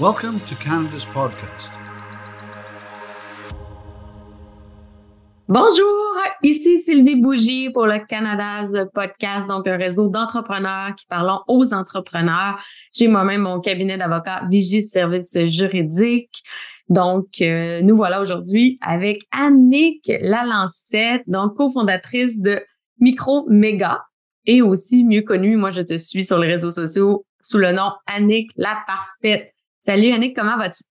Welcome to Canada's podcast. Bonjour, ici Sylvie Bougie pour le Canada's podcast, donc un réseau d'entrepreneurs qui parlent aux entrepreneurs. J'ai moi-même mon cabinet d'avocat Vigie Services Juridiques. Donc, euh, nous voilà aujourd'hui avec Annick Lalancette, donc cofondatrice de Micro Méga et aussi mieux connue, moi je te suis sur les réseaux sociaux sous le nom Annick La Parfaite. Salut Annick, comment vas-tu?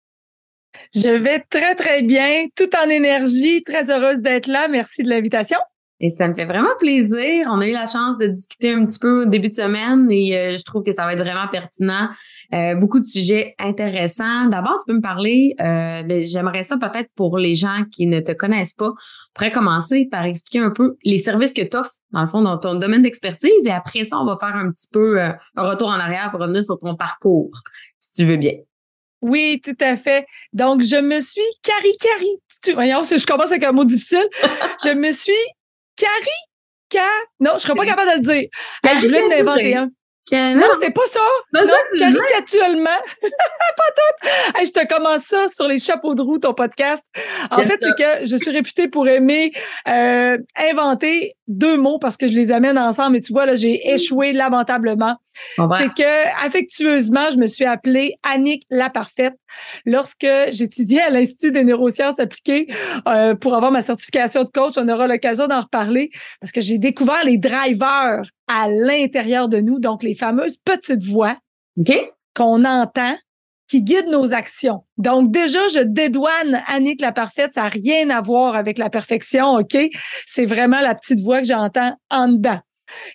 Je vais très, très bien, tout en énergie, très heureuse d'être là. Merci de l'invitation. Et ça me fait vraiment plaisir. On a eu la chance de discuter un petit peu au début de semaine et euh, je trouve que ça va être vraiment pertinent. Euh, beaucoup de sujets intéressants. D'abord, tu peux me parler, euh, ben, j'aimerais ça peut-être pour les gens qui ne te connaissent pas, on pourrait commencer par expliquer un peu les services que tu offres, dans le fond, dans ton domaine d'expertise et après ça, on va faire un petit peu un retour en arrière pour revenir sur ton parcours, si tu veux bien. Oui, tout à fait. Donc, je me suis cari-cari. Voyons, je commence avec un mot difficile. je me suis cari Non, je serais pas capable de le dire. je voulais l'inventer un. Non, c'est pas ça. Non, caricatuellement. pas tout. je te commence ça sur les chapeaux de roue, ton podcast. En fait, c'est que je suis réputée pour aimer euh, inventer deux mots parce que je les amène ensemble. Et tu vois, là, j'ai échoué lamentablement. C'est que, affectueusement, je me suis appelée Annick la Parfaite lorsque j'étudiais à l'Institut des neurosciences appliquées euh, pour avoir ma certification de coach. On aura l'occasion d'en reparler parce que j'ai découvert les drivers à l'intérieur de nous, donc les fameuses petites voix qu'on entend qui guident nos actions. Donc déjà, je dédouane Annick la parfaite, ça n'a rien à voir avec la perfection, OK? C'est vraiment la petite voix que j'entends en dedans.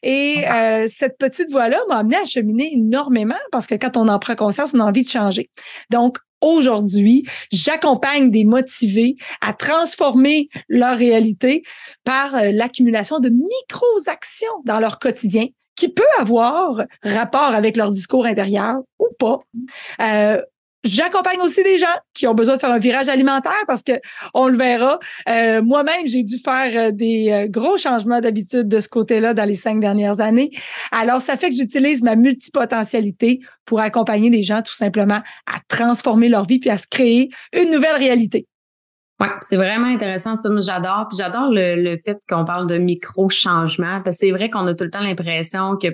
Et euh, cette petite voix-là m'a amené à cheminer énormément parce que quand on en prend conscience, on a envie de changer. Donc, aujourd'hui, j'accompagne des motivés à transformer leur réalité par euh, l'accumulation de micro-actions dans leur quotidien qui peut avoir rapport avec leur discours intérieur ou pas. Euh, J'accompagne aussi des gens qui ont besoin de faire un virage alimentaire parce que on le verra. Euh, moi-même, j'ai dû faire euh, des euh, gros changements d'habitude de ce côté-là dans les cinq dernières années. Alors, ça fait que j'utilise ma multipotentialité pour accompagner des gens tout simplement à transformer leur vie puis à se créer une nouvelle réalité. Oui, c'est vraiment intéressant. Ça, j'adore. Puis j'adore le, fait qu'on parle de micro-changements. Parce que c'est vrai qu'on a tout le temps l'impression que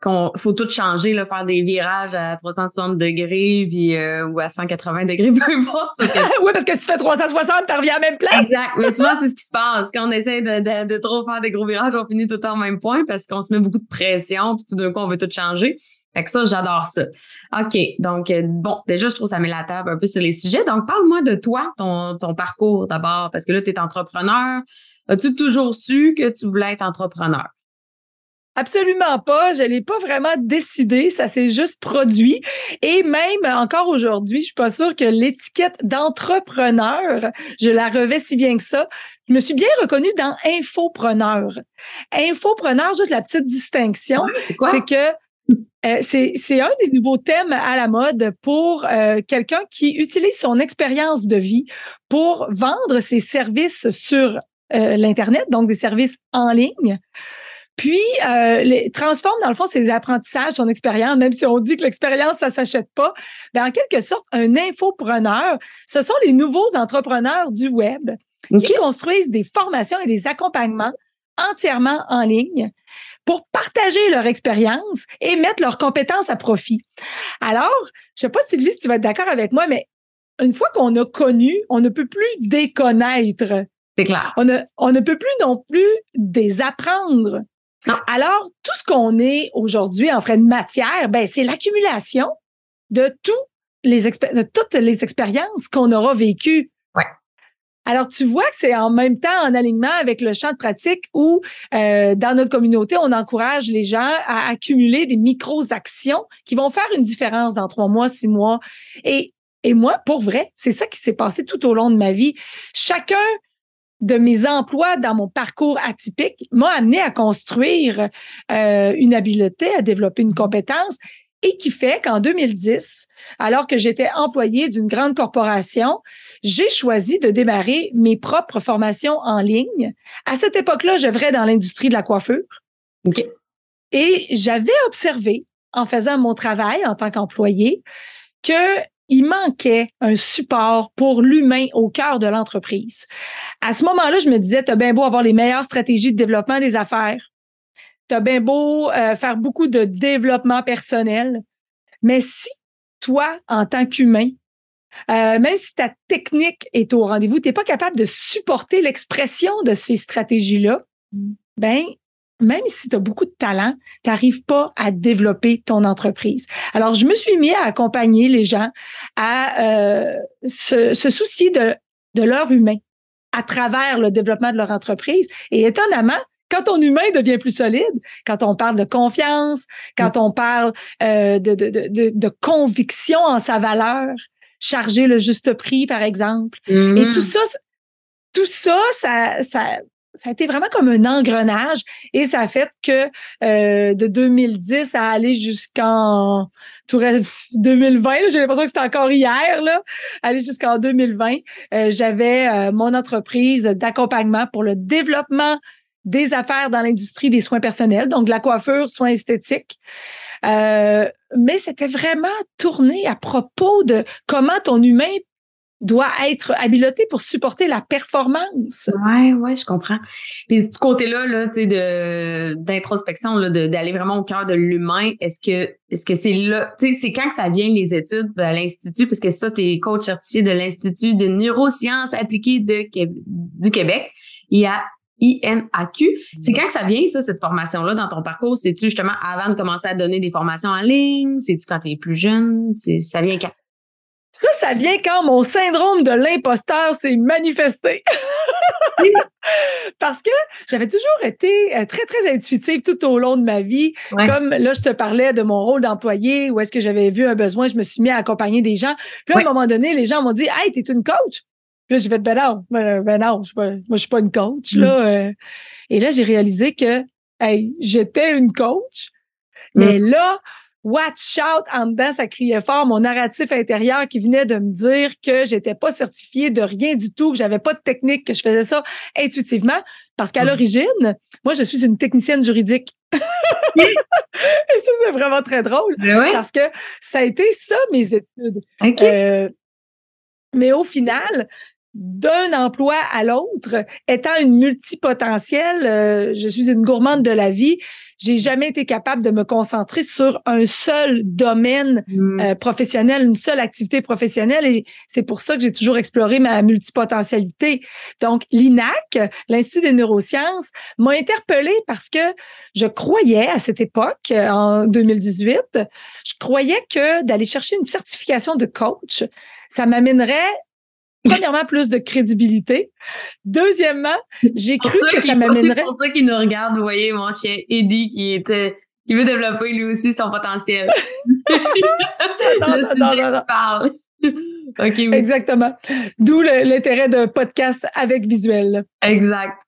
qu'on faut tout changer, là, faire des virages à 360 degrés puis euh, ou à 180 degrés, peu importe. oui, parce que si tu fais 360, tu reviens à la même place. Exact. Mais souvent, c'est ce qui se passe. Quand on essaie de, de, de, trop faire des gros virages, on finit tout le temps au même point parce qu'on se met beaucoup de pression, puis tout d'un coup, on veut tout changer. Fait que ça, j'adore ça. OK. Donc, euh, bon, déjà, je trouve ça met la table un peu sur les sujets. Donc, parle-moi de toi, ton, ton parcours d'abord, parce que là, tu es entrepreneur. As-tu toujours su que tu voulais être entrepreneur? Absolument pas. Je l'ai pas vraiment décidé. Ça s'est juste produit. Et même encore aujourd'hui, je suis pas sûre que l'étiquette d'entrepreneur, je la revais si bien que ça. Je me suis bien reconnue dans infopreneur. Infopreneur, juste la petite distinction, c'est que euh, c'est un des nouveaux thèmes à la mode pour euh, quelqu'un qui utilise son expérience de vie pour vendre ses services sur euh, l'Internet, donc des services en ligne. Puis, les, transforme dans le fond ses apprentissages, son expérience, même si on dit que l'expérience, ça s'achète pas. En quelque sorte, un infopreneur, ce sont les nouveaux entrepreneurs du web qui construisent des formations et des accompagnements entièrement en ligne pour partager leur expérience et mettre leurs compétences à profit. Alors, je sais pas Sylvie si tu vas être d'accord avec moi, mais une fois qu'on a connu, on ne peut plus déconnaître. C'est clair. On ne, on ne peut plus non plus désapprendre. Non. Alors, tout ce qu'on est aujourd'hui en frais de matière, ben, c'est l'accumulation de, tous les de toutes les expériences qu'on aura vécues alors, tu vois que c'est en même temps en alignement avec le champ de pratique où, euh, dans notre communauté, on encourage les gens à accumuler des micro-actions qui vont faire une différence dans trois mois, six mois. Et, et moi, pour vrai, c'est ça qui s'est passé tout au long de ma vie. Chacun de mes emplois dans mon parcours atypique m'a amené à construire euh, une habileté, à développer une compétence et qui fait qu'en 2010, alors que j'étais employée d'une grande corporation, j'ai choisi de démarrer mes propres formations en ligne. À cette époque-là, je dans l'industrie de la coiffure. Et j'avais observé, en faisant mon travail en tant qu'employé, que il manquait un support pour l'humain au cœur de l'entreprise. À ce moment-là, je me disais, t'as bien beau avoir les meilleures stratégies de développement des affaires, t'as bien beau euh, faire beaucoup de développement personnel, mais si toi, en tant qu'humain, euh, même si ta technique est au rendez-vous, tu n'es pas capable de supporter l'expression de ces stratégies-là, ben même si tu as beaucoup de talent, tu n'arrives pas à développer ton entreprise. Alors, je me suis mis à accompagner les gens à euh, se, soucier de, de leur humain à travers le développement de leur entreprise. Et étonnamment, quand ton humain devient plus solide, quand on parle de confiance, quand on parle euh, de, de, de, de, conviction en sa valeur, charger le juste prix, par exemple. Et tout mm-hmm. ça, tout ça, ça, ça, ça a été vraiment comme un engrenage et ça a fait que euh, de 2010 à aller jusqu'en 2020, j'ai l'impression que c'était encore hier, là, aller jusqu'en 2020, euh, j'avais euh, mon entreprise d'accompagnement pour le développement des affaires dans l'industrie des soins personnels, donc la coiffure, soins esthétiques. mais c'était vraiment tourné à propos de comment ton humain doit être habilité pour supporter la performance. Ouais, ouais, je comprends. Puis du côté-là, là, tu sais, de d'introspection, d'aller vraiment au cœur de l'humain, est-ce que est-ce que c'est là, tu sais, c'est quand que ça vient les études à l'institut, parce que ça, t'es coach certifié de l'institut de neurosciences appliquées de du Québec. Il y a INAQ. C'est quand que ça vient, ça, cette formation-là, dans ton parcours? C'est-tu justement avant de commencer à donner des formations en ligne? C'est-tu quand t'es plus jeune? Ça vient quand? Ça, ça vient quand mon syndrome de l'imposteur s'est manifesté. Parce que j'avais toujours été euh, très, très intuitive tout au long de ma vie. Comme là, je te parlais de mon rôle d'employé, où est-ce que j'avais vu un besoin, je me suis mis à accompagner des gens. Puis à un moment donné, les gens m'ont dit Hey, t'es une coach? Puis là, j'ai fait Ben non, ben, ben non, je moi, je suis pas une coach. Là. Mm. Euh. Et là, j'ai réalisé que hey, j'étais une coach. Mais mm. là, Watch out en dedans, ça criait fort mon narratif intérieur qui venait de me dire que j'étais pas certifiée de rien du tout, que j'avais pas de technique, que je faisais ça intuitivement. Parce qu'à mmh. l'origine, moi, je suis une technicienne juridique. Et ça, c'est vraiment très drôle. Ben parce que ça a été ça, mes études. Euh, mais au final, d'un emploi à l'autre, étant une multipotentielle, euh, je suis une gourmande de la vie, j'ai jamais été capable de me concentrer sur un seul domaine mm. euh, professionnel, une seule activité professionnelle et c'est pour ça que j'ai toujours exploré ma multipotentialité. Donc l'INAC, l'Institut des neurosciences, m'a interpellée parce que je croyais à cette époque en 2018, je croyais que d'aller chercher une certification de coach, ça m'amènerait premièrement, plus de crédibilité. Deuxièmement, j'ai cru que ça m'amènerait. C'est pour ça qu'il nous regarde, vous voyez, mon chien Eddie qui était qui veut développer lui aussi son potentiel. le sujet parle. OK, oui. Exactement. D'où l'intérêt d'un podcast avec visuel. Exact.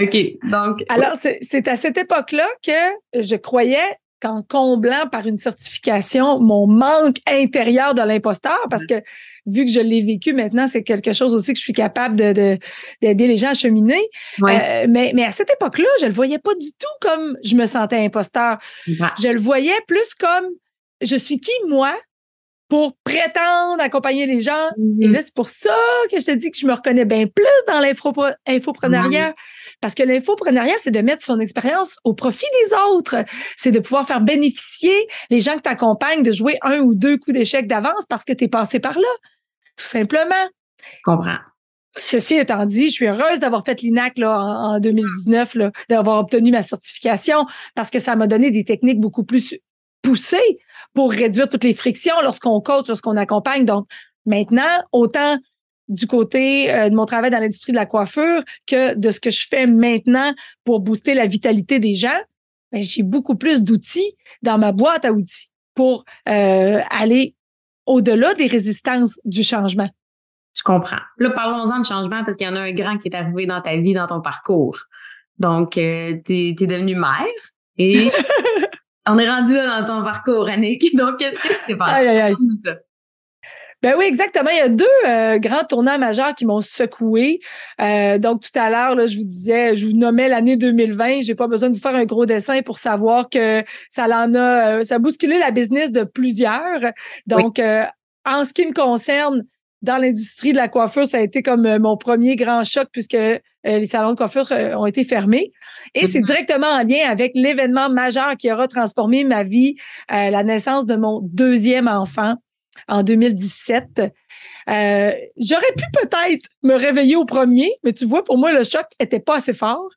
OK. Donc. Alors, c'est à cette époque-là que je croyais qu'en comblant par une certification mon manque intérieur de l'imposteur, parce que vu que je l'ai vécu maintenant, c'est quelque chose aussi que je suis capable de, d'aider les gens à cheminer. Euh, mais, mais à cette époque-là, je le voyais pas du tout comme je me sentais imposteur. Je le voyais plus comme je suis qui, moi, pour prétendre accompagner les gens. Et mm-hmm. là, c'est pour ça que je te dis que je me reconnais bien plus dans l'infoprenariat. Parce que l'infoprenariat, c'est de mettre son expérience au profit des autres. C'est de pouvoir faire bénéficier les gens que tu accompagnes de jouer un ou deux coups d'échec d'avance parce que tu es passé par là tout simplement. Je comprends. Ceci étant dit, je suis heureuse d'avoir fait l'INAC là, en, 2019, d'avoir obtenu ma certification parce que ça m'a donné des techniques beaucoup plus poussées pour réduire toutes les frictions lorsqu'on coach, lorsqu'on accompagne. Donc, maintenant, autant du côté euh, de mon travail dans l'industrie de la coiffure que de ce que je fais maintenant pour booster la vitalité des gens, ben, j'ai beaucoup plus d'outils dans ma boîte à outils pour euh, aller au-delà des résistances du changement. Je comprends. Là, parlons-en de changement parce qu'il y en a un grand qui est arrivé dans ta vie, dans ton parcours. Donc, euh, tu es, devenu mère et on est rendu là dans ton parcours, Annick. Donc, qu'est-ce qui s'est passé? Aïe, aïe, aïe. Ben oui, exactement. Il y a deux euh, grands tournants majeurs qui m'ont secoué. Euh, donc, tout à l'heure, je vous disais, je vous nommais l'année 2020. J'ai pas besoin de vous faire un gros dessin pour savoir que ça en a, euh, ça a bousculé la business de plusieurs. Donc, en ce qui me concerne, dans l'industrie de la coiffure, ça a été comme euh, mon premier grand choc puisque euh, les salons de coiffure euh, ont été fermés. Et c'est Mhm. directement en lien avec l'événement majeur qui aura transformé ma vie, euh, la naissance de mon deuxième enfant en 2017. Euh, J'aurais pu peut-être me réveiller au premier, mais tu vois, pour moi, le choc était pas assez fort.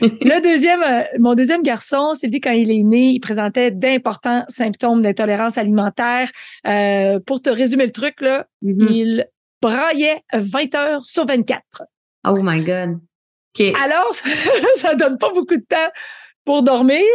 Le deuxième, euh, mon deuxième garçon, Sylvie, quand il est né, il présentait d'importants symptômes d'intolérance alimentaire. Euh, pour te résumer le truc, là, Mhm. il braillait 20 heures sur 24. Oh my God. OK. Alors, ça donne pas beaucoup de temps pour dormir,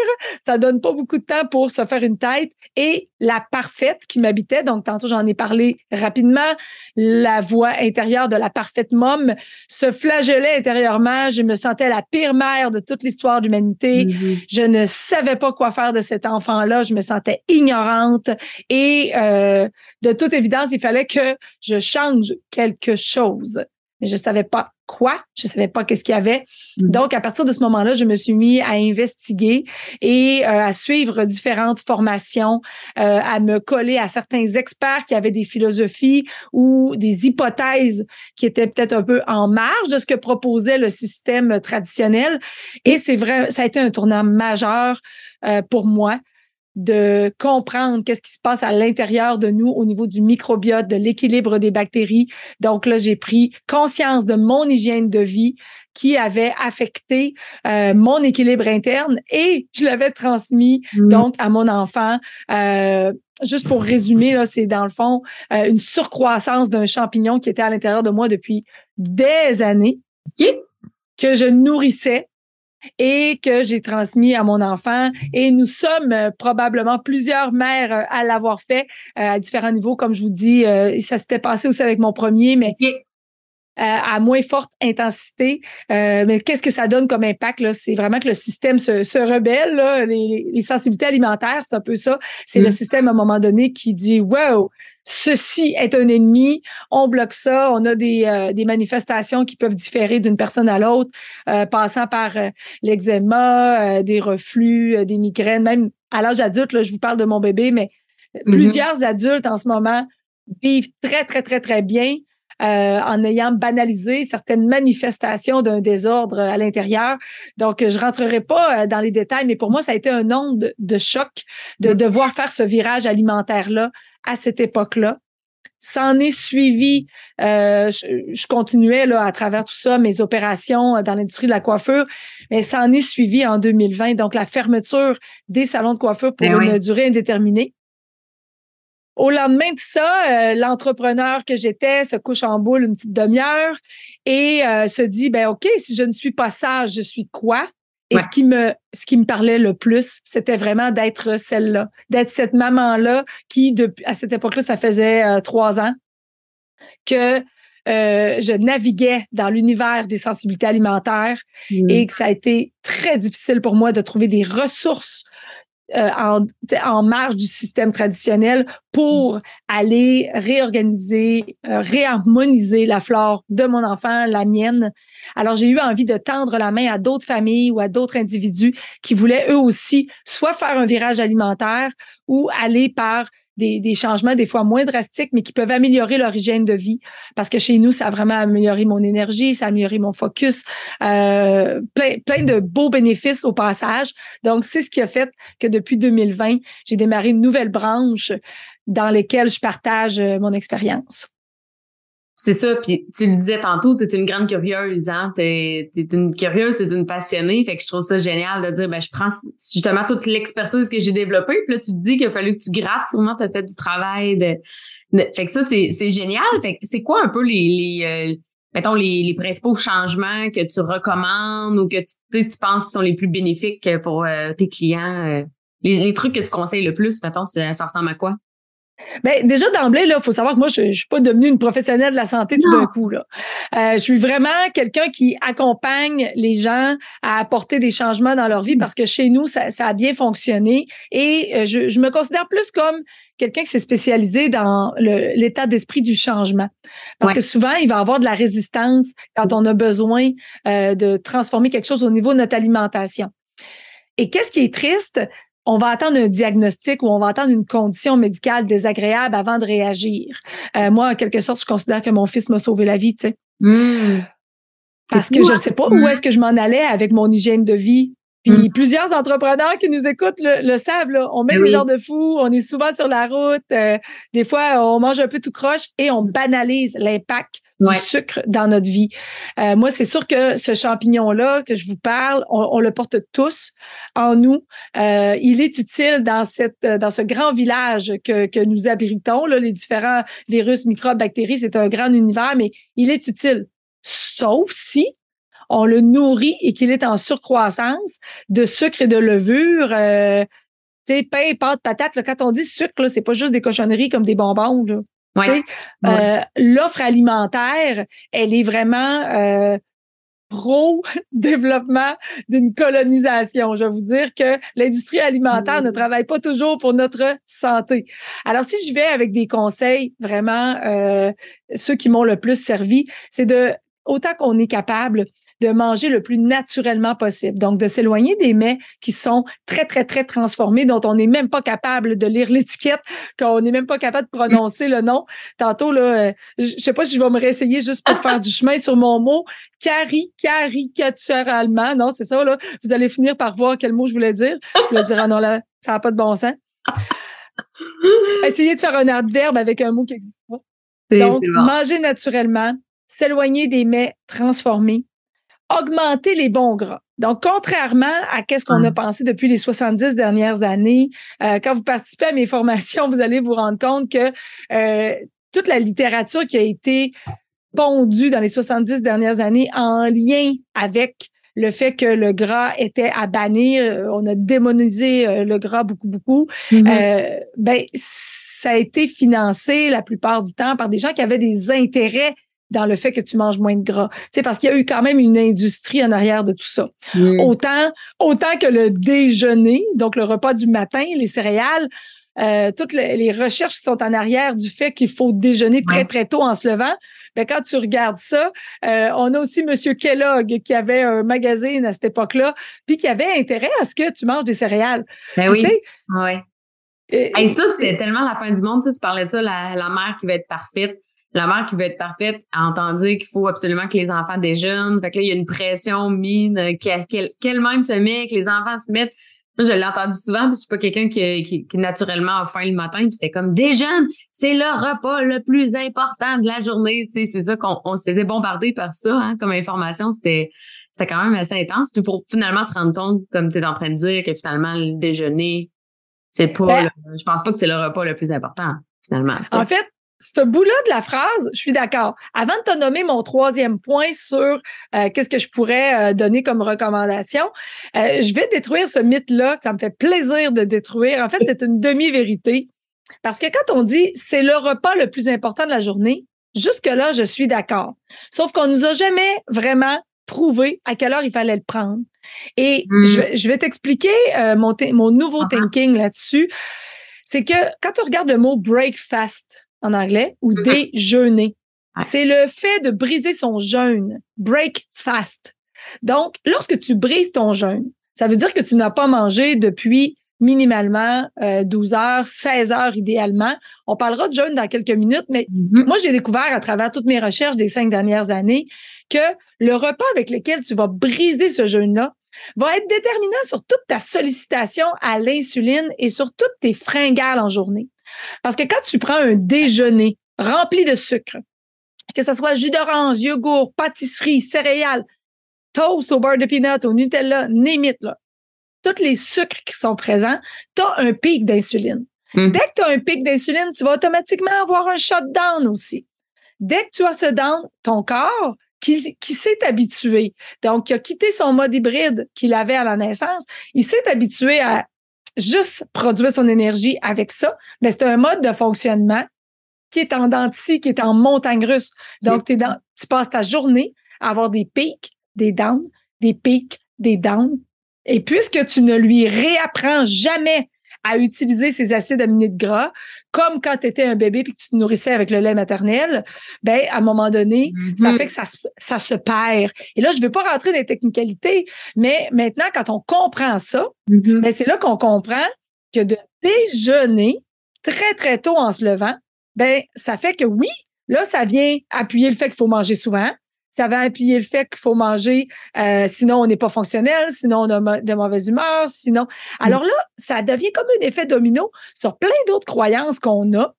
ça donne pas beaucoup de temps pour se faire une tête. Et la parfaite qui m'habitait, donc tantôt j'en ai parlé rapidement, la voix intérieure de la parfaite môme se flagellait intérieurement. Je me sentais la pire mère de toute l'histoire de l'humanité. Mhm. Je ne savais pas quoi faire de cet enfant-là. Je me sentais ignorante. Et euh, de toute évidence, il fallait que je change quelque chose. Mais je savais pas quoi? Je savais pas qu'est-ce qu'il y avait. Mhm. Donc, à partir de ce moment-là, je me suis mis à investiguer et euh, à suivre différentes formations, euh, à me coller à certains experts qui avaient des philosophies ou des hypothèses qui étaient peut-être un peu en marge de ce que proposait le système traditionnel. Et c'est vrai, ça a été un tournant majeur euh, pour moi de comprendre qu'est-ce qui se passe à l'intérieur de nous au niveau du microbiote, de l'équilibre des bactéries. Donc là, j'ai pris conscience de mon hygiène de vie qui avait affecté euh, mon équilibre interne et je l'avais transmis Mhm. donc à mon enfant. Euh, juste pour résumer, là, c'est dans le fond euh, une surcroissance d'un champignon qui était à l'intérieur de moi depuis des années que je nourrissais et que j'ai transmis à mon enfant. Et nous sommes euh, probablement plusieurs mères euh, à l'avoir fait euh, à différents niveaux. Comme je vous dis, ça s'était passé aussi avec mon premier, mais à moins forte intensité. Mais qu'est-ce que ça donne comme impact? là? C'est vraiment que le système se, se rebelle. là. Les, les sensibilités alimentaires, c'est un peu ça. C'est Mm. le système, à un moment donné, qui dit, wow, ceci est un ennemi, on bloque ça, on a des, euh, des manifestations qui peuvent différer d'une personne à l'autre, euh, passant par euh, l'eczéma, euh, des reflux, euh, des migraines, même à l'âge adulte, là, je vous parle de mon bébé, mais Mhm. plusieurs adultes en ce moment vivent très, très, très, très bien euh, en ayant banalisé certaines manifestations d'un désordre à l'intérieur. Donc, je rentrerai pas dans les détails, mais pour moi, ça a été un onde de choc de devoir faire ce virage alimentaire-là à cette époque-là. S'en est suivi, euh, je, je continuais là, à travers tout ça, mes opérations dans l'industrie de la coiffure, mais ça en est suivi en 2020, donc la fermeture des salons de coiffure pour Ben une oui. durée indéterminée. Au lendemain de ça, euh, l'entrepreneur que j'étais se couche en boule une petite demi-heure et euh, se dit ben OK, si je ne suis pas sage, je suis quoi? Et Ouais. ce qui me ce qui me parlait le plus, c'était vraiment d'être celle-là, d'être cette maman-là qui depuis à cette époque-là, ça faisait euh, trois ans que euh, je naviguais dans l'univers des sensibilités alimentaires Mhm. et que ça a été très difficile pour moi de trouver des ressources euh, en, marge du système traditionnel pour aller réorganiser, euh, réharmoniser la flore de mon enfant, la mienne. Alors, j'ai eu envie de tendre la main à d'autres familles ou à d'autres individus qui voulaient eux aussi soit faire un virage alimentaire ou aller par des, des changements des fois moins drastiques, mais qui peuvent améliorer leur hygiène de vie. Parce que chez nous, ça a vraiment amélioré mon énergie, ça a amélioré mon focus, euh, plein, plein de beaux bénéfices au passage. Donc, c'est ce qui a fait que depuis 2020, j'ai démarré une nouvelle branche dans laquelle je partage euh, mon expérience. C'est ça, puis tu le disais tantôt, t'es une grande curieuse, hein? T'es es une curieuse, t'es une passionnée, fait que je trouve ça génial de dire, ben je prends justement toute l'expertise que j'ai développée, puis là tu te dis qu'il a fallu que tu grattes, sûrement t'as fait du travail de, fait que ça c'est génial. Fait que c'est quoi un peu les, les euh, mettons les, les principaux changements que tu recommandes ou que tu, tu penses qui sont les plus bénéfiques pour euh, tes clients, euh, les, les trucs que tu conseilles le plus, mettons, ça ressemble à quoi? Ben, déjà d'emblée, là, faut savoir que moi, je, je suis pas devenue une professionnelle de la santé tout d'un coup. Là. Euh, je suis vraiment quelqu'un qui accompagne les gens à apporter des changements dans leur vie parce que chez nous, ça, ça a bien fonctionné. Et euh, je, je me considère plus comme quelqu'un qui s'est spécialisé dans l'état d'esprit du changement. Parce Ouais. que souvent, il va y avoir de la résistance quand on a besoin euh, de transformer quelque chose au niveau de notre alimentation. Et qu'est-ce qui est triste, on va attendre un diagnostic ou on va attendre une condition médicale désagréable avant de réagir. Euh, moi, en quelque sorte, je considère que mon fils m'a sauvé la vie, tu sais. Hmm. Parce que je ne sais pas où est-ce que je m'en allais avec mon hygiène de vie? Puis Mm. plusieurs entrepreneurs qui nous écoutent le, le savent, là. on met des heures de fou, on est souvent sur la route, euh, des fois on mange un peu tout croche et on banalise l'impact Ouais. du sucre dans notre vie. Euh, moi, c'est sûr que ce champignon-là que je vous parle, on, on le porte tous en nous. Euh, il est utile dans cette euh, dans ce grand village que, que nous abritons, là, les différents virus, microbes, bactéries, c'est un grand univers, mais il est utile. Sauf si on le nourrit et qu'il est en surcroissance de sucre et de levure. Euh, tu sais, pain, pâte, patate, là, quand on dit sucre, c'est pas juste des cochonneries comme des bonbons. Là. Ouais. Euh, L'offre alimentaire, elle est vraiment euh, pro-développement d'une colonisation. Je vais vous dire que l'industrie alimentaire ne travaille pas toujours pour notre santé. Alors, si je vais avec des conseils, vraiment, euh, ceux qui m'ont le plus servi, c'est de, autant qu'on est capable, de manger le plus naturellement possible. Donc, de s'éloigner des mets qui sont très, très, très transformés, dont on n'est même pas capable de lire l'étiquette, qu'on n'est même pas capable de prononcer le nom. Tantôt, là, euh, je sais pas si je vais me réessayer juste pour faire du chemin sur mon mot. Cari, caricaturalement. Non, c'est ça, là. Vous allez finir par voir quel mot je voulais dire. Je voulais dire, ah non, là, ça n'a pas de bon sens. Essayez de faire un adverbe avec un mot qui existe pas. Donc, bon. manger naturellement, s'éloigner des mets transformés, augmenter les bons gras. Donc, contrairement à qu'est-ce qu'on Ouais. a pensé depuis les 70 dernières années, euh, quand vous participez à mes formations, vous allez vous rendre compte que euh, toute la littérature qui a été pondue dans les 70 dernières années en lien avec le fait que le gras était à bannir, euh, on a démonisé le gras beaucoup, beaucoup, Mhm. euh, ben, ça a été financé la plupart du temps par des gens qui avaient des intérêts dans le fait que tu manges moins de gras. Tu parce qu'il y a eu quand même une industrie en arrière de tout ça. Autant, autant que le déjeuner, donc le repas du matin, les céréales, euh, toutes les, les recherches qui sont en arrière du fait qu'il faut déjeuner très, très tôt en se levant. Ben, quand tu regardes ça, euh, on a aussi Monsieur Kellogg qui avait un magazine à cette époque-là, puis qui avait intérêt à ce que tu manges des céréales. Ben oui. Ouais. et- Hey, ça, c'était tellement la fin du monde. Tu, sais, tu parlais de ça, la, la mère qui veut être parfaite. La mère qui veut être parfaite a entendu qu'il faut absolument que les enfants déjeunent. Fait que là, il y a une pression qu'elle- qu'elle-même se met, que les enfants se mettent. Moi, je l'ai entendu souvent, puis je suis pas quelqu'un qui, qui, qui naturellement a faim le matin, puis c'était comme déjeune, c'est le repas le plus important de la journée. Tu sais, c'est ça qu'on on se faisait bombarder par ça, hein, comme information. C'était c'était quand même assez intense. Puis pour finalement se rendre compte, comme tu es en train de dire, que finalement, le déjeuner, c'est pas Ben- le- je pense pas que c'est le repas le plus important, finalement. En fait, ce bout-là de la phrase, je suis d'accord. Avant de te nommer mon troisième point sur euh, qu'est-ce que je pourrais euh, donner comme recommandation, euh, je vais détruire ce mythe-là que ça me fait plaisir de détruire. En fait, c'est une demi-vérité. Parce que quand on dit c'est le repas le plus important de la journée, jusque-là, je suis d'accord. Sauf qu'on nous a jamais vraiment prouvé à quelle heure il fallait le prendre. Et Mm. je, vais- je vais t'expliquer mon, nouveau Ah. thinking là-dessus. C'est que quand tu regardes le mot breakfast en anglais ou Mhm. déjeuner, c'est le fait de briser son jeûne. Break fast. Donc, lorsque tu brises ton jeûne, ça veut dire que tu n'as pas mangé depuis minimalement euh, 12 heures, 16 heures idéalement. On parlera de jeûne dans quelques minutes, mais Mhm. moi, j'ai découvert à travers toutes mes recherches des cinq dernières années que le repas avec lequel tu vas briser ce jeûne-là va être déterminant sur toute ta sollicitation à l'insuline et sur toutes tes fringales en journée. Parce que quand tu prends un déjeuner rempli de sucre, que ce soit jus d'orange, yogourt, pâtisserie, céréales, toast au beurre de peanut, au Nutella, name it, là, tous les sucres qui sont présents, tu as un pic d'insuline. Mm. Dès que tu as un pic d'insuline, tu vas automatiquement avoir un shutdown aussi. Dès que tu as ce down, ton corps, qui, qui s'est habitué, donc qui a quitté son mode hybride qu'il avait à la naissance, il s'est habitué à juste produire son énergie avec ça, mais c'est un mode de fonctionnement qui est en dents de scie, qui est en montagne russe. Donc, dans, tu passes ta journée à avoir des pics, des downs, des pics, des downs. Et puisque tu ne lui réapprends jamais à utiliser ces acides aminés de gras, comme quand tu étais un bébé puis que tu te nourrissais avec le lait maternel, ben à un moment donné, ça Mhm. fait que ça, se- ça se perd. Et là, je ne vais pas rentrer dans les technicalités, mais maintenant, quand on comprend ça, Mhm. ben, c'est là qu'on comprend que de déjeuner très, très tôt en se levant, ben, ça fait que oui, là, ça vient appuyer le fait qu'il faut manger souvent. Ça va appuyer le fait qu'il faut manger, euh, sinon on n'est pas fonctionnel, sinon on a de mauvaise humeur, sinon. Alors là, ça devient comme un effet domino sur plein d'autres croyances qu'on a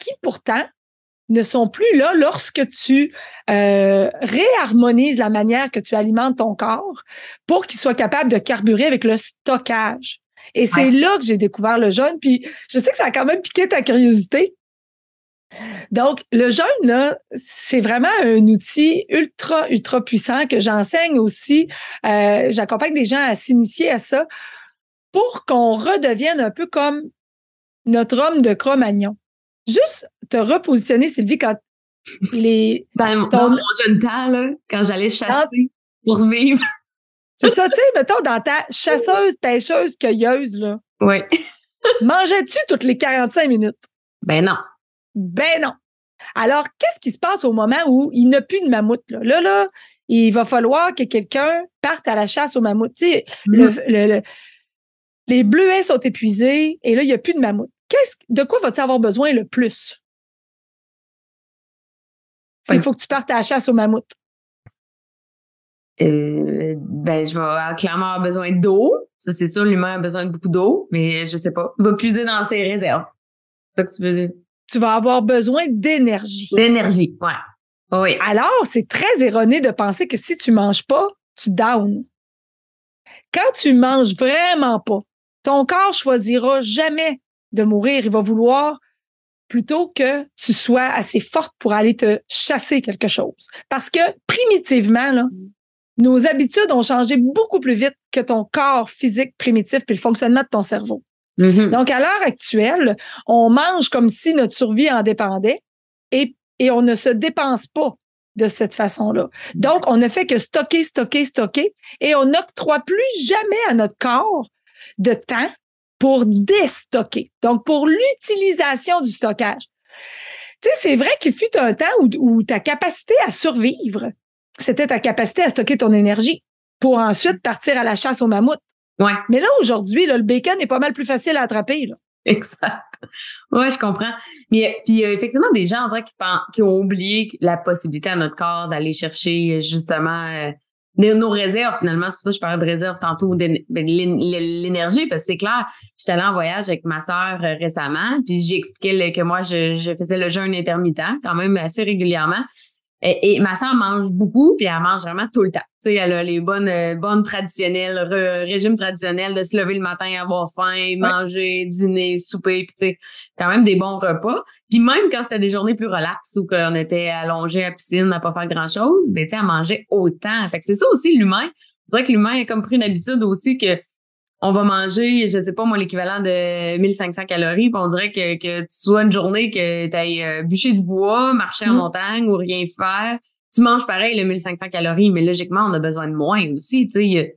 qui pourtant ne sont plus là lorsque tu euh, réharmonises la manière que tu alimentes ton corps pour qu'il soit capable de carburer avec le stockage. Et c'est là que j'ai découvert le jeûne. Puis je sais que ça a quand même piqué ta curiosité. Donc, le jeûne, là, c'est vraiment un outil ultra, ultra puissant que j'enseigne aussi. Euh, J'accompagne des gens à s'initier à ça pour qu'on redevienne un peu comme notre homme de Cro-Magnon. Juste te repositionner, Sylvie, quand les. Dans, Ton- dans mon jeune temps, là, quand j'allais chasser pour vivre. C'est ça, tu sais, mettons, dans ta chasseuse, pêcheuse, cueilleuse, là, Oui. mangeais-tu toutes les 45 minutes? Ben non. Ben non. Alors, qu'est-ce qui se passe au moment où il n'y a plus de mammouth? Là? là, là, il va falloir que quelqu'un parte à la chasse au mammouth. Tu sais, le- le- le- les bleuets sont épuisés et là, il n'y a plus de mammouth. Qu'est-ce, de quoi vas-tu avoir besoin le plus? S'il Ouais. faut que tu partes à la chasse au mammouth. Euh, ben, je vais clairement avoir besoin d'eau. Ça, c'est sûr, l'humain a besoin de beaucoup d'eau, mais je sais pas. Il va puiser dans ses réserves. C'est ça que tu veux dire? Tu vas avoir besoin d'énergie. L'énergie, ouais. Oui. Alors, c'est très erroné de penser que si tu manges pas, tu down. Quand tu manges vraiment pas, ton corps choisira jamais de mourir. Il va vouloir plutôt que tu sois assez forte pour aller te chasser quelque chose. Parce que primitivement, là, nos habitudes ont changé beaucoup plus vite que ton corps physique primitif puis le fonctionnement de ton cerveau. Mhm. Donc, à l'heure actuelle, on mange comme si notre survie en dépendait et, et on ne se dépense pas de cette façon-là. Donc, on ne fait que stocker, stocker, stocker et on n'octroie plus jamais à notre corps de temps pour déstocker. Donc, pour l'utilisation du stockage. Tu sais, c'est vrai qu'il fut un temps où, où ta capacité à survivre, c'était ta capacité à stocker ton énergie pour ensuite partir à la chasse au mammouth. Ouais, Mais là, aujourd'hui, là, le bacon est pas mal plus facile à attraper. Là. exact. Ouais, je comprends. Mais puis il y a effectivement des gens en vrai qui, pen- qui ont oublié la possibilité à notre corps d'aller chercher justement euh, nos, nos réserves finalement. C'est pour ça que je parlais de réserves tantôt, ben, l'é- l'énergie, parce que c'est clair, j'étais allée en voyage avec ma sœur euh, récemment, puis j'ai expliqué le- que moi, je, je faisais le jeûne intermittent quand même assez régulièrement. Et, et ma sœur mange beaucoup, puis elle mange vraiment tout le temps. Tu sais, elle a les bonnes, euh, bonnes traditionnelles, re- régime traditionnel de se lever le matin, avoir faim, manger, dîner, souper, puis tu sais, quand même des bons repas. Puis même quand c'était des journées plus relaxes ou qu'on était allongé à la piscine à pas faire grand-chose, ben tu sais, elle mangeait autant. Fait que c'est ça aussi l'humain. Je dirais que l'humain a comme pris une habitude aussi que on va manger, je sais pas moi, l'équivalent de 1500 calories, puis on dirait que, que tu sois une journée que tu ailles bûcher du bois, marcher en Mm. montagne ou rien faire. Tu manges pareil le 1500 calories, mais logiquement, on a besoin de moins aussi. Tu sais, il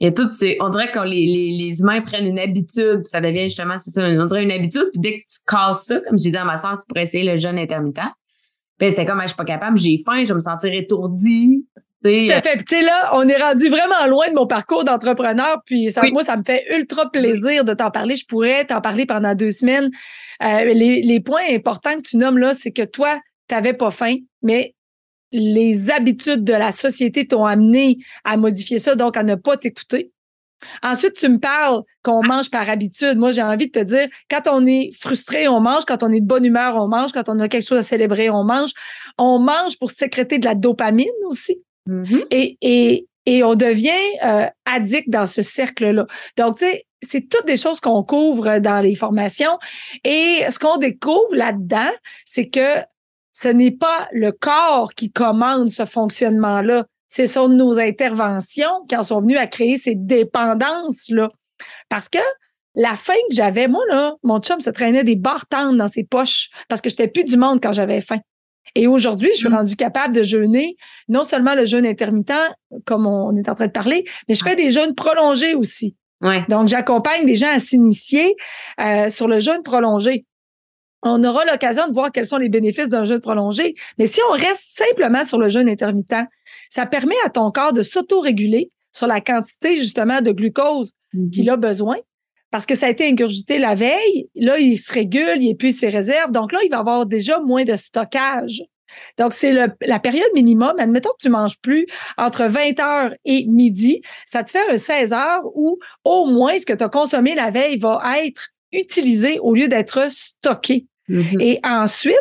y a, tout, on dirait que les, les, les humains prennent une habitude, puis ça devient justement, c'est ça, on dirait une habitude, puis dès que tu casses ça, comme j'ai dit à ma soeur, tu pourrais essayer le jeûne intermittent. Ben, c'était comme, Ah, je suis pas capable, j'ai faim, je vais me sentir étourdie. Tout à fait. Tu sais, là, on est rendu vraiment loin de mon parcours d'entrepreneur. Puis, ça, Oui. moi, ça me fait ultra plaisir de t'en parler. Je pourrais t'en parler pendant deux semaines. Euh, les, les points importants que tu nommes là, c'est que toi, tu n'avais pas faim, mais les habitudes de la société t'ont amené à modifier ça, donc à ne pas t'écouter. Ensuite, tu me parles qu'on mange par habitude. Moi, j'ai envie de te dire, quand on est frustré, on mange. Quand on est de bonne humeur, on mange. Quand on a quelque chose à célébrer, on mange. On mange pour sécréter de la dopamine aussi Mhm. et, et, et on devient euh, addict dans ce cercle-là. Donc, tu sais, c'est toutes des choses qu'on couvre dans les formations. Et ce qu'on découvre là-dedans, c'est que ce n'est pas le corps qui commande ce fonctionnement-là. Ce sont nos interventions qui en sont venues à créer ces dépendances-là. Parce que la faim que j'avais, moi, là, mon chum se traînait des barres tendres dans ses poches parce que j'étais plus du monde quand j'avais faim. Et aujourd'hui, je suis Mm. rendue capable de jeûner, non seulement le jeûne intermittent, comme on est en train de parler, mais je fais des jeûnes prolongés aussi. Ouais. Donc, j'accompagne des gens à s'initier euh, sur le jeûne prolongé. On aura l'occasion de voir quels sont les bénéfices d'un jeûne prolongé. Mais si on reste simplement sur le jeûne intermittent, ça permet à ton corps de s'auto-réguler sur la quantité justement de glucose Mhm. qu'il a besoin parce que ça a été ingurgité la veille. Là, il se régule, il épuise ses réserves. Donc là, il va avoir déjà moins de stockage. Donc, c'est la période minimum. Admettons que tu manges plus entre 20 heures et midi. Ça te fait un 16 heures où au moins ce que tu as consommé la veille va être utilisé au lieu d'être stocké. Mhm. Et ensuite,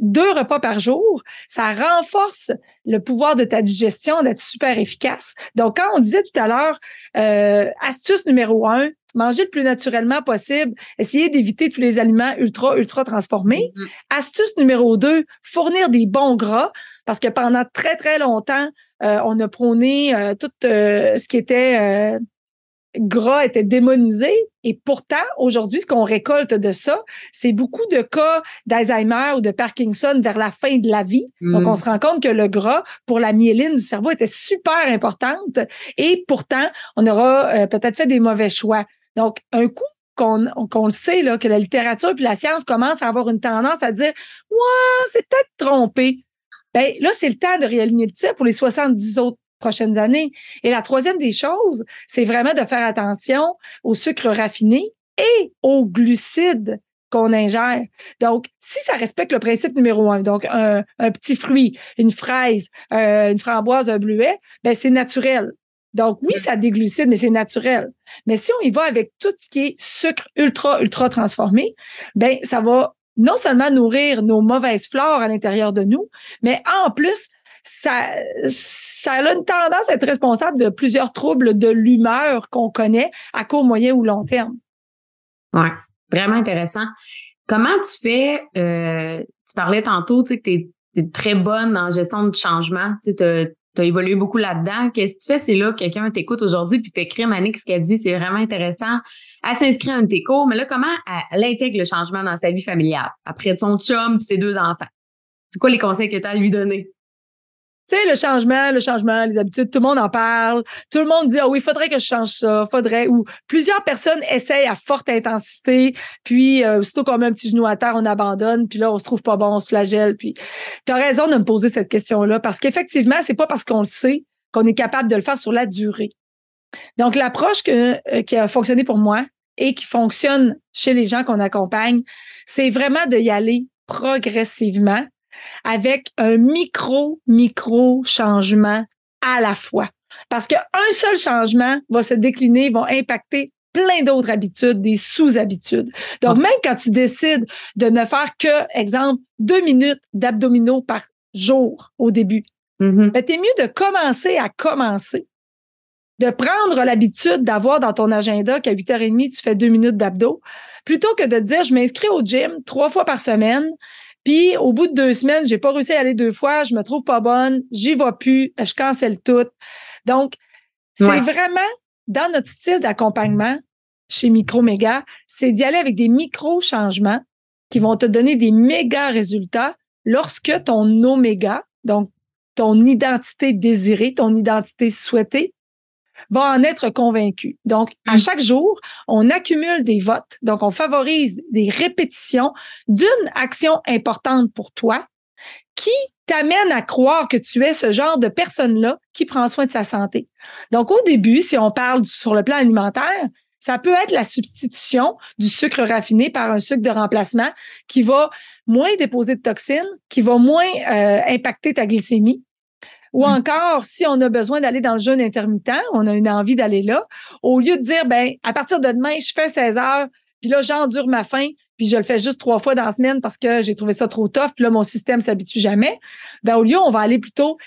deux repas par jour, ça renforce le pouvoir de ta digestion d'être super efficace. Donc, quand on disait tout à l'heure, euh, astuce numéro un, manger le plus naturellement possible, essayer d'éviter tous les aliments ultra, ultra transformés. Mhm. Astuce numéro deux, fournir des bons gras, parce que pendant très, très longtemps, euh, on a prôné euh, tout euh, ce qui était gras était démonisé. Et pourtant, aujourd'hui, ce qu'on récolte de ça, c'est beaucoup de cas d'Alzheimer ou de Parkinson vers la fin de la vie. Donc, Mhm. on se rend compte que le gras, pour la myéline du cerveau, était super importante. Et pourtant, on aura euh, peut-être fait des mauvais choix. Donc, un coup qu'on le sait, là, que la littérature puis la science commencent à avoir une tendance à dire Ouais, c'est peut-être trompé. Ben, là, c'est le temps de réaligner le tir pour les 70 autres prochaines années. Et la troisième des choses, c'est vraiment de faire attention au sucre raffiné et aux glucides qu'on ingère. Donc, si ça respecte le principe numéro un, donc un, un petit fruit, une fraise, euh, une framboise, un bleuet, ben c'est naturel. Donc, oui, ça glucides, mais c'est naturel. Mais si on y va avec tout ce qui est sucre ultra, ultra transformé, ben ça va non seulement nourrir nos mauvaises flores à l'intérieur de nous, mais en plus, ça, ça a une tendance à être responsable de plusieurs troubles de l'humeur qu'on connaît à court, moyen ou long terme. Ouais, vraiment intéressant. Comment tu fais, euh, tu parlais tantôt, tu sais, que tu es, très bonne en gestion de changement, tu sais, tu as évolué beaucoup là-dedans. Qu'est-ce que tu fais? C'est là que quelqu'un t'écoute aujourd'hui puis fait écrire Manique ce qu'elle dit, c'est vraiment intéressant. Elle s'inscrit à un de tes cours, mais là, comment elle, elle intègre le changement dans sa vie familiale? Après son chum puis ses deux enfants? C'est quoi les conseils que tu as à lui donner? Tu sais, le changement, le changement, les habitudes, tout le monde en parle. Tout le monde dit, ah oui, il faudrait que je change ça, faudrait. Ou plusieurs personnes essayent à forte intensité, puis euh, qu'on met un petit genou à terre, on abandonne, puis là, on se trouve pas bon, on se flagelle. Puis tu as raison de me poser cette question-là, parce qu'effectivement, c'est pas parce qu'on le sait qu'on est capable de le faire sur la durée. Donc, l'approche euh, qui a fonctionné pour moi et qui fonctionne chez les gens qu'on accompagne, c'est vraiment de y aller progressivement avec un micro, micro changement à la fois. Parce qu'un seul changement va se décliner, va impacter plein d'autres habitudes, des sous-habitudes. Donc, même quand tu décides de ne faire que, exemple, deux minutes d'abdominaux par jour au début, Mm-hmm. ben, t'es mieux de commencer à commencer. De prendre l'habitude d'avoir dans ton agenda qu'à 8h30, tu fais deux minutes d'abdos, plutôt que de te dire, je m'inscris au gym trois fois par semaine, puis au bout de deux semaines, j'ai pas réussi à aller deux fois, je me trouve pas bonne, j'y vais plus, je cancelle tout. Donc, c'est Ouais. vraiment dans notre style d'accompagnement chez Micro Méga, c'est d'y aller avec des micro-changements qui vont te donner des méga résultats lorsque ton oméga, donc ton identité désirée, ton identité souhaitée, va en être convaincu. Donc, à Mm. chaque jour, on accumule des votes. Donc, on favorise des répétitions d'une action importante pour toi qui t'amène à croire que tu es ce genre de personne-là qui prend soin de sa santé. Donc, au début, si on parle sur le plan alimentaire, ça peut être la substitution du sucre raffiné par un sucre de remplacement qui va moins déposer de toxines, qui va moins euh, impacter ta glycémie. Ou Mm. encore, si on a besoin d'aller dans le jeûne intermittent, on a une envie d'aller là, au lieu de dire, ben, à partir de demain, je fais 16 heures, puis là, j'endure ma faim, puis je le fais juste trois fois dans la semaine parce que j'ai trouvé ça trop tough, puis là, mon système s'habitue jamais. Ben, au lieu, on va aller plutôt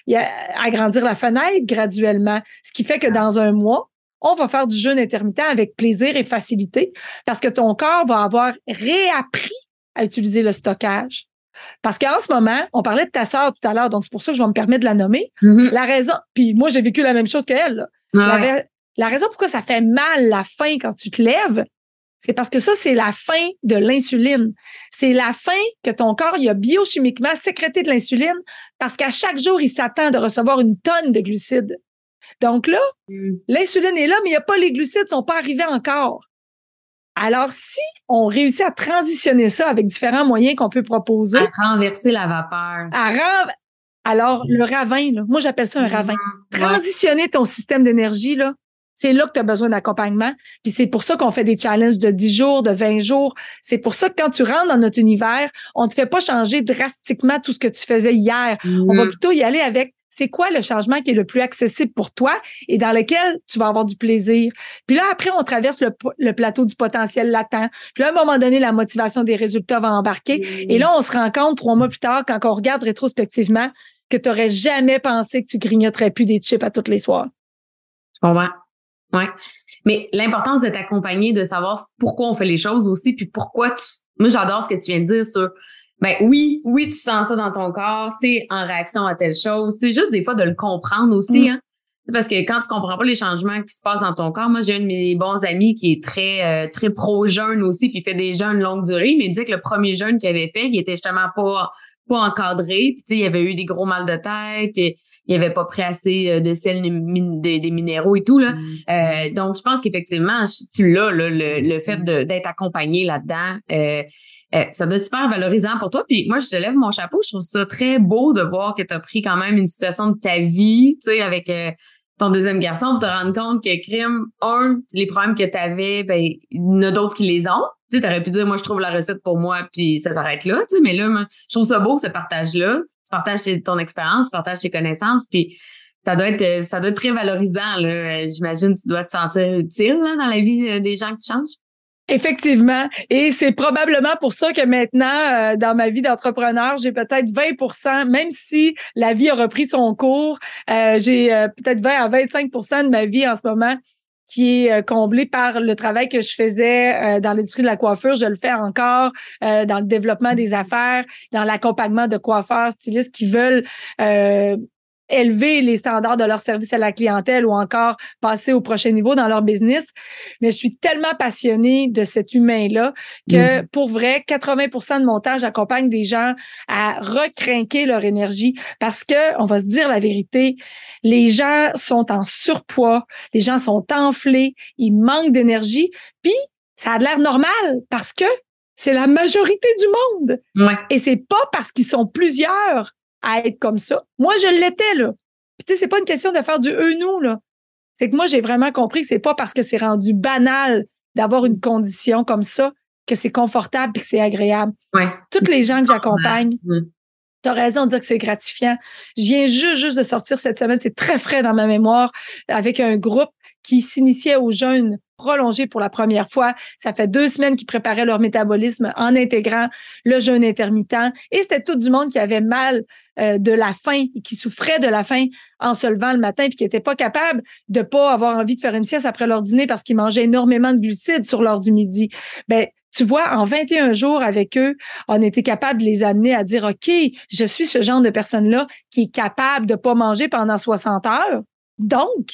agrandir la fenêtre graduellement, ce qui fait que dans un mois, on va faire du jeûne intermittent avec plaisir et facilité parce que ton corps va avoir réappris à utiliser le stockage. Parce qu'en ce moment, on parlait de ta sœur tout à l'heure, donc c'est pour ça que je vais me permettre de la nommer. Mhm. La raison, puis moi, j'ai vécu la même chose qu'elle. La, Ah ouais. ra- la raison pourquoi ça fait mal la faim quand tu te lèves, c'est parce que ça, c'est la fin de l'insuline. C'est la fin que ton corps, il a biochimiquement sécrété de l'insuline parce qu'à chaque jour, il s'attend de recevoir une tonne de glucides. Donc là, mm. l'insuline est là, mais il n'y a pas les glucides, ne sont pas arrivés encore. Alors, si on réussit à transitionner ça avec différents moyens qu'on peut proposer. À renverser la vapeur. À Alors, le ravin, là, moi j'appelle ça un mm-hmm. ravin. Transitionner ton système d'énergie, là, c'est là que tu as besoin d'accompagnement. Puis c'est pour ça qu'on fait des challenges de 10 jours, de 20 jours. C'est pour ça que quand tu rentres dans notre univers, on ne te fait pas changer drastiquement tout ce que tu faisais hier. On va mm-hmm. plutôt y aller avec c'est quoi le changement qui est le plus accessible pour toi et dans lequel tu vas avoir du plaisir? Puis là, après, on traverse le, plateau du potentiel latent. Puis là, à un moment donné, la motivation des résultats va embarquer. Et là, on se rend compte trois mois plus tard, quand on regarde rétrospectivement, que tu n'aurais jamais pensé que tu grignoterais plus des chips à tous les soirs. Je comprends? Ouais. Mais l'importance de t'accompagner, de savoir pourquoi on fait les choses aussi, puis pourquoi tu. Moi, j'adore ce que tu viens de dire sur ben oui, oui, tu sens ça dans ton corps, c'est en réaction à telle chose. C'est juste des fois de le comprendre aussi, mm. hein. Parce que quand tu comprends pas les changements qui se passent dans ton corps, moi j'ai un de mes bons amis qui est très euh, très pro jeûne aussi, puis il fait des jeûnes longue durée, mais il dit que le premier jeûne qu'il avait fait, il était justement pas pas encadré, puis tu sais, il avait eu des gros mal de tête, et il avait pas pris assez euh, de sel, des, minéraux et tout là. Mm. Euh, donc je pense qu'effectivement, tu l'as le, le fait d'être accompagné là-dedans. Euh, euh, ça doit être super valorisant pour toi. Puis moi, je te lève mon chapeau. Je trouve ça très beau de voir que tu as pris quand même une situation de ta vie, tu sais, avec euh, ton deuxième garçon, pour te rendre compte que crime, un, les problèmes que tu avais, ben, il y en a d'autres qui les ont. Tu sais, aurais pu dire, moi, je trouve la recette pour moi, puis ça s'arrête là, tu sais, mais là, je trouve ça beau, ce partage-là. Tu partages ton expérience, tu partages tes connaissances, puis ça doit être ça doit être très valorisant, là. J'imagine que tu dois te sentir utile là, dans la vie euh, des gens qui changent. Effectivement. Et c'est probablement pour ça que maintenant, euh, dans ma vie d'entrepreneur, j'ai peut-être 20% même si la vie a repris son cours, euh, j'ai euh, peut-être 20 à 25% de ma vie en ce moment qui est comblée par le travail que je faisais dans l'industrie de la coiffure. Je le fais encore dans le développement des affaires, dans l'accompagnement de coiffeurs, stylistes qui veulent élever les standards de leur service à la clientèle ou encore passer au prochain niveau dans leur business. Mais je suis tellement passionnée de cet humain-là que mm. pour vrai, 80% de mon temps, j'accompagne des gens à recrinquer leur énergie parce que, on va se dire la vérité, les gens sont en surpoids, les gens sont enflés, ils manquent d'énergie, puis ça a l'air normal parce que c'est la majorité du monde. Ouais. Et c'est pas parce qu'ils sont plusieurs à être comme ça. Moi, je l'étais, là. Puis, tu sais, c'est pas une question de faire du eux-nous, là. C'est que moi, j'ai vraiment compris que c'est pas parce que c'est rendu banal d'avoir une condition comme ça que c'est confortable et que c'est agréable. Ouais. Toutes les gens que j'accompagne, tu as raison de dire que c'est gratifiant. Je viens juste, juste de sortir cette semaine, c'est très frais dans ma mémoire, avec un groupe qui s'initiait au jeûne prolongé pour la première fois. Ça fait deux semaines qu'ils préparaient leur métabolisme en intégrant le jeûne intermittent. Et c'était tout du monde qui avait mal euh, de la faim et qui souffrait de la faim en se levant le matin puis qui n'était pas capable de pas avoir envie de faire une sieste après leur dîner parce qu'ils mangeaient énormément de glucides sur l'heure du midi. Ben, tu vois, en 21 jours avec eux, on était capable de les amener à dire, OK, je suis ce genre de personne-là qui est capable de pas manger pendant 60 heures. Donc,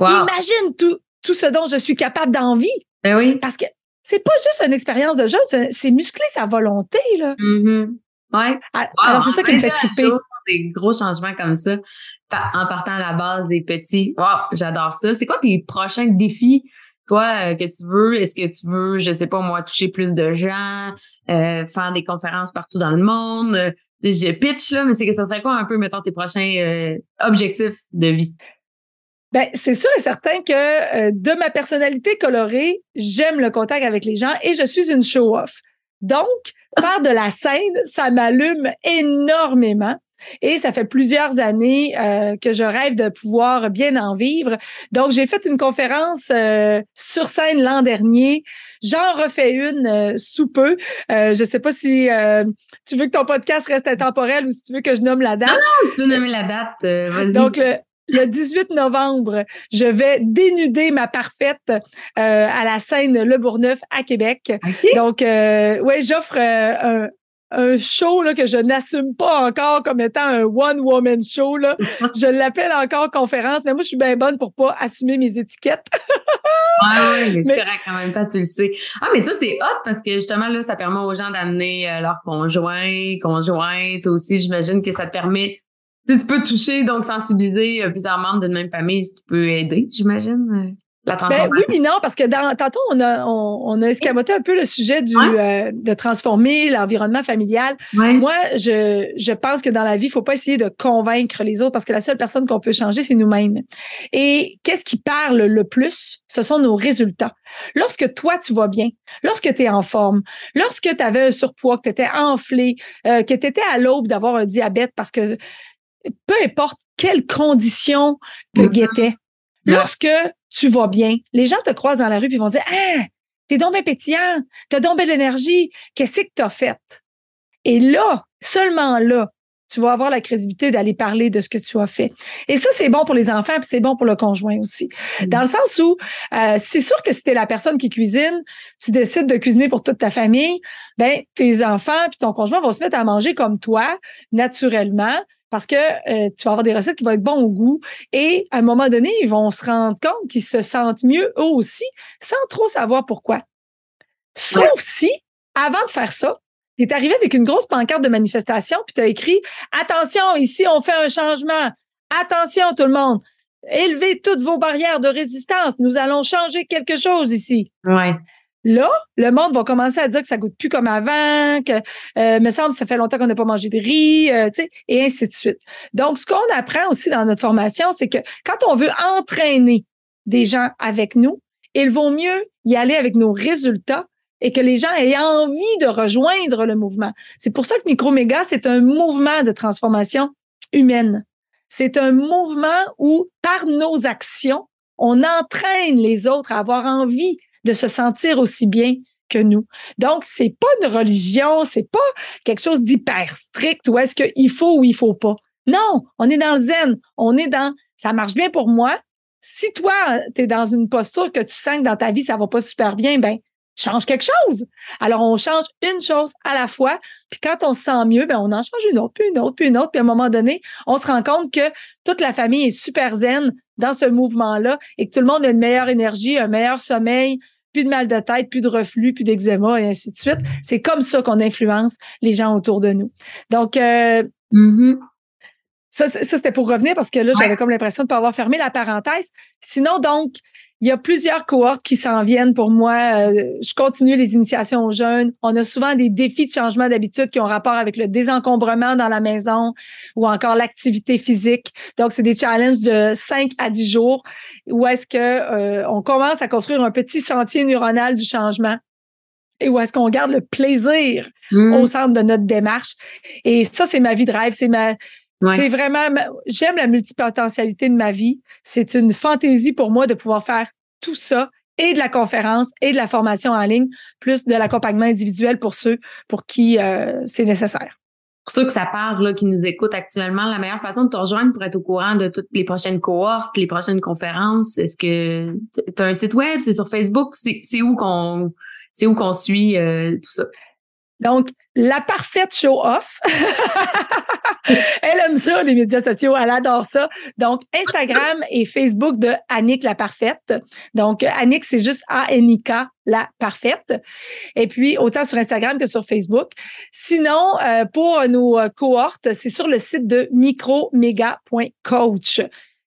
imagine tout, tout ce dont je suis capable d'envie. Ben oui. Parce que c'est pas juste une expérience de jeu, c'est muscler sa volonté, là. Mm-hmm. Ouais. Ah, alors, c'est ça qui me fait triper. Des gros changements comme ça, en partant à la base des petits. Wow, j'adore ça. C'est quoi tes prochains défis, toi, euh, que tu veux? Est-ce que tu veux, je sais pas moi, toucher plus de gens, euh, faire des conférences partout dans le monde? Euh, je pitch, là, mais c'est que ça serait quoi un peu, mettons, tes prochains objectifs de vie? Ben, c'est sûr et certain que euh, de ma personnalité colorée, j'aime le contact avec les gens et je suis une show-off. Donc, faire de la scène, ça m'allume énormément. Et ça fait plusieurs années euh, que je rêve de pouvoir bien en vivre. Donc, j'ai fait une conférence euh, sur scène l'an dernier. J'en refais une sous peu. je ne sais pas si tu veux que ton podcast reste intemporel ou si tu veux que je nomme la date. Non, non, tu peux nommer la date. vas-y. Donc, le, le 18 novembre, je vais dénuder ma parfaite euh, à la scène Le Bourgneuf à Québec. Donc, euh, ouais, j'offre euh, un, show là, que je n'assume pas encore comme étant un one-woman show. Là. je l'appelle encore conférence, mais moi, je suis bien bonne pour pas assumer mes étiquettes. ouais, mais c'est correct en même temps, tu le sais. Ah, mais ça, c'est hot parce que justement, là, ça permet aux gens d'amener leur conjoint, conjointe aussi. J'imagine que ça te permet tu peux toucher, donc sensibiliser euh, plusieurs membres d'une même famille, ce qui peut aider, j'imagine. Euh, la ben, oui, mais non, parce que dans, tantôt, on a, on, a escamoté un peu le sujet du, euh, de transformer l'environnement familial. Moi, je, je pense que dans la vie, il faut pas essayer de convaincre les autres parce que la seule personne qu'on peut changer, c'est nous-mêmes. Et qu'est-ce qui parle le plus? Ce sont nos résultats. Lorsque toi, tu vas bien, lorsque tu es en forme, lorsque tu avais un surpoids, que tu étais enflé, que tu étais à l'aube d'avoir un diabète parce que peu importe quelles conditions te mm-hmm. guettaient, lorsque tu vas bien, les gens te croisent dans la rue et vont dire Ah, t'es donc bien pétillant, t'as donc belle énergie, qu'est-ce que t'as fait? Et là, seulement là, tu vas avoir la crédibilité d'aller parler de ce que tu as fait. Et ça, c'est bon pour les enfants, puis c'est bon pour le conjoint aussi. Mm-hmm. Dans le sens où, euh, c'est sûr que si tu es la personne qui cuisine, tu décides de cuisiner pour toute ta famille, ben tes enfants puis ton conjoint vont se mettre à manger comme toi, naturellement, parce que euh, tu vas avoir des recettes qui vont être bonnes au goût et à un moment donné, ils vont se rendre compte qu'ils se sentent mieux eux aussi sans trop savoir pourquoi. Sauf si, avant de faire ça, tu es arrivé avec une grosse pancarte de manifestation puis tu as écrit Attention, ici, on fait un changement. Attention, tout le monde. Élevez toutes vos barrières de résistance. Nous allons changer quelque chose ici. Ouais. Là, le monde va commencer à dire que ça goûte plus comme avant, que euh, me semble ça fait longtemps qu'on n'a pas mangé de riz, euh, et ainsi de suite. Donc, ce qu'on apprend aussi dans notre formation, c'est que quand on veut entraîner des gens avec nous, il vaut mieux y aller avec nos résultats et que les gens aient envie de rejoindre le mouvement. C'est pour ça que Microméga, c'est un mouvement de transformation humaine. C'est un mouvement où, par nos actions, on entraîne les autres à avoir envie de se sentir aussi bien que nous. Donc, c'est pas une religion, c'est pas quelque chose d'hyper strict où est-ce qu'il faut ou il faut pas. Non, on est dans le zen, on est dans ça marche bien pour moi. Si toi, tu es dans une posture que tu sens que dans ta vie, ça va pas super bien, ben change quelque chose. Alors, on change une chose à la fois, puis quand on se sent mieux, ben on en change une autre, puis une autre, puis une autre, puis à un moment donné, on se rend compte que toute la famille est super zen dans ce mouvement-là et que tout le monde a une meilleure énergie, un meilleur sommeil, plus de mal de tête, plus de reflux, plus d'eczéma et ainsi de suite. C'est comme ça qu'on influence les gens autour de nous. Donc, euh, mm-hmm. Ça, c'était pour revenir parce que là, j'avais comme l'impression de ne pas avoir fermé la parenthèse. Sinon, donc, il y a plusieurs cohortes qui s'en viennent pour moi. Euh, je continue les initiations aux jeunes. On a souvent des défis de changement d'habitude qui ont rapport avec le désencombrement dans la maison ou encore l'activité physique. Donc, c'est des challenges de 5 à 10 jours où est-ce que euh, on commence à construire un petit sentier neuronal du changement et où est-ce qu'on garde le plaisir mmh. au centre de notre démarche. Et ça, c'est ma vie de rêve. C'est ma, c'est vraiment, j'aime la multipotentialité de ma vie. C'est une fantaisie pour moi de pouvoir faire tout ça et de la conférence et de la formation en ligne, plus de l'accompagnement individuel pour ceux pour qui euh, c'est nécessaire. Pour ceux que ça parle, là, qui nous écoutent actuellement, la meilleure façon de te rejoindre pour être au courant de toutes les prochaines cohortes, les prochaines conférences, est-ce que tu as un site web, c'est sur Facebook, c'est où qu'on c'est où qu'on suit euh, tout ça? Donc, la parfaite show-off. elle aime ça, les médias sociaux, elle adore ça. Donc, Instagram et Facebook de Annick la parfaite. Donc, Annick, c'est juste A-N-I-K, la parfaite. Et puis, autant sur Instagram que sur Facebook. Sinon, euh, pour nos cohortes, c'est sur le site de microméga.coach.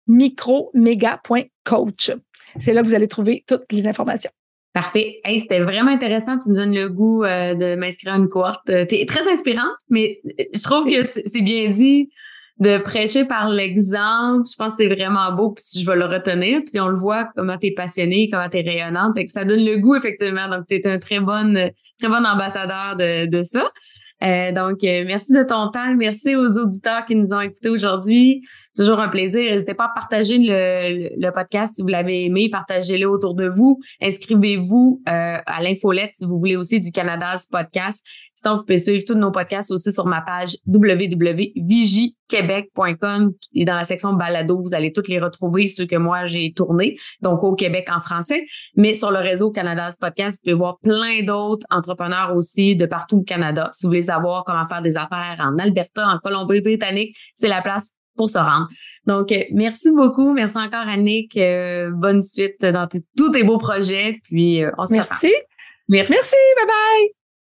Microméga.coach. C'est là que vous allez trouver toutes les informations. Parfait. Hey, c'était vraiment intéressant. Tu me donnes le goût euh, de m'inscrire à une cohorte. Euh, tu es très inspirante, mais euh, je trouve que c'est bien dit de prêcher par l'exemple. Je pense que c'est vraiment beau, puis je vais le retenir. Puis on le voit comment tu es passionnée, comment tu es rayonnante. Ça donne le goût, effectivement. Donc, tu es un très bon, très ambassadeur de, ça. Donc, merci de ton temps. Merci aux auditeurs qui nous ont écoutés aujourd'hui. Toujours un plaisir. N'hésitez pas à partager le, le, podcast si vous l'avez aimé. Partagez-le autour de vous. Inscrivez-vous euh, à l'infolette si vous voulez aussi du Canada's podcast. Sinon, vous pouvez suivre tous nos podcasts aussi sur ma page www.vigiquebec.com et dans la section balado, vous allez toutes les retrouver, ceux que moi j'ai tournés, donc au Québec en français. Mais sur le réseau Canada's Podcast, vous pouvez voir plein d'autres entrepreneurs aussi de partout au Canada. Si vous voulez savoir comment faire des affaires en Alberta, en Colombie-Britannique, c'est la place pour se rendre. Donc, euh, merci beaucoup. Merci encore, Annick. Euh, bonne suite dans tous tes beaux projets. Puis, euh, on se Merci. Merci. Merci. Bye bye.